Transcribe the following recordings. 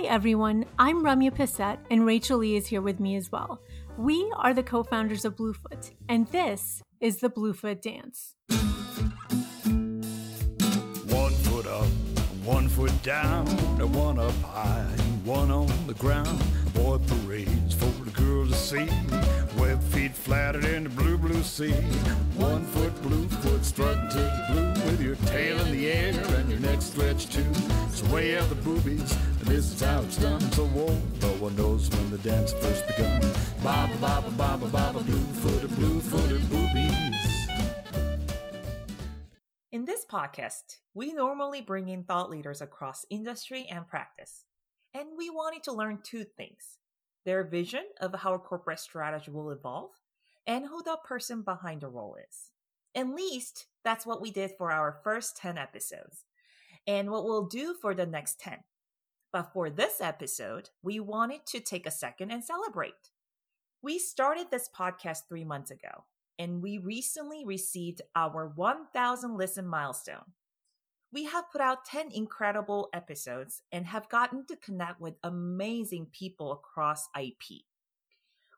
Hi, everyone. I'm Ramya Pisset, and Rachel Lee is here with me as well. We are the co founders of Bluefoot, and this is the Bluefoot Dance. One foot up, one foot down, one up high, one on the ground. Boy parades for the girls to see. Web feet flattered in the blue, blue sea. One foot, blue foot, strutting to the blue with your tail in the air and your neck stretched too. Sway out the boobies, and this is how it's done. So no one knows when the dance first begun. Baba, baba, baba, baba, blue footed, blue footed boobies. In this podcast, we normally bring in thought leaders across industry and practice. And we wanted to learn two things their vision of how a corporate strategy will evolve, and who the person behind the role is. At least that's what we did for our first 10 episodes, and what we'll do for the next 10. But for this episode, we wanted to take a second and celebrate. We started this podcast three months ago, and we recently received our 1000 listen milestone. We have put out 10 incredible episodes and have gotten to connect with amazing people across IP.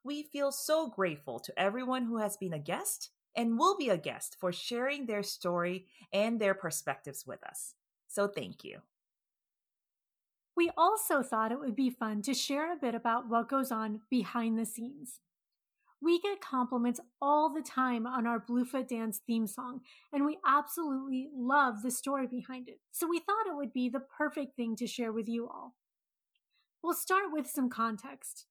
We feel so grateful to everyone who has been a guest and will be a guest for sharing their story and their perspectives with us. So thank you. We also thought it would be fun to share a bit about what goes on behind the scenes. We get compliments all the time on our Bluefoot Dance theme song, and we absolutely love the story behind it. So we thought it would be the perfect thing to share with you all. We'll start with some context.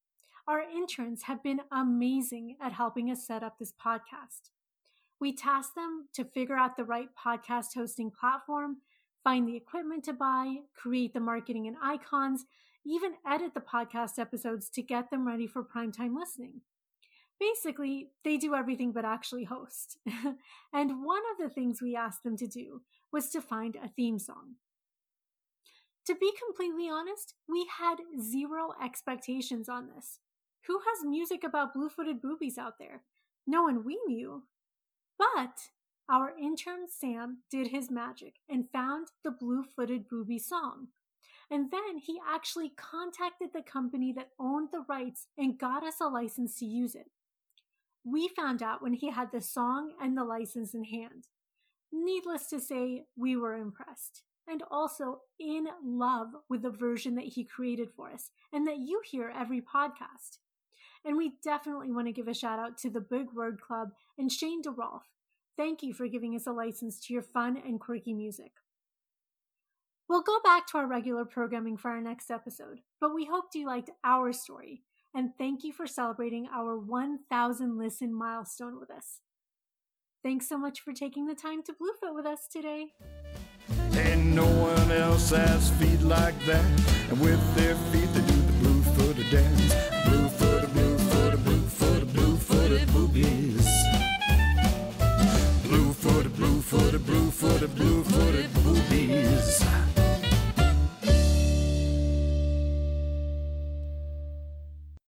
Our interns have been amazing at helping us set up this podcast. We tasked them to figure out the right podcast hosting platform, find the equipment to buy, create the marketing and icons, even edit the podcast episodes to get them ready for primetime listening basically, they do everything but actually host. and one of the things we asked them to do was to find a theme song. To be completely honest, we had zero expectations on this. Who has music about blue footed boobies out there? No one we knew. But our intern Sam did his magic and found the blue footed booby song. And then he actually contacted the company that owned the rights and got us a license to use it. We found out when he had the song and the license in hand. Needless to say, we were impressed and also in love with the version that he created for us and that you hear every podcast. And we definitely want to give a shout out to the Big Word Club and Shane DeRolf. Thank you for giving us a license to your fun and quirky music. We'll go back to our regular programming for our next episode, but we hoped you liked our story and thank you for celebrating our 1000 listen milestone with us. Thanks so much for taking the time to Bluefoot with us today. And no one else has feet like that. And with their feet, they do the blue footed dance. Blue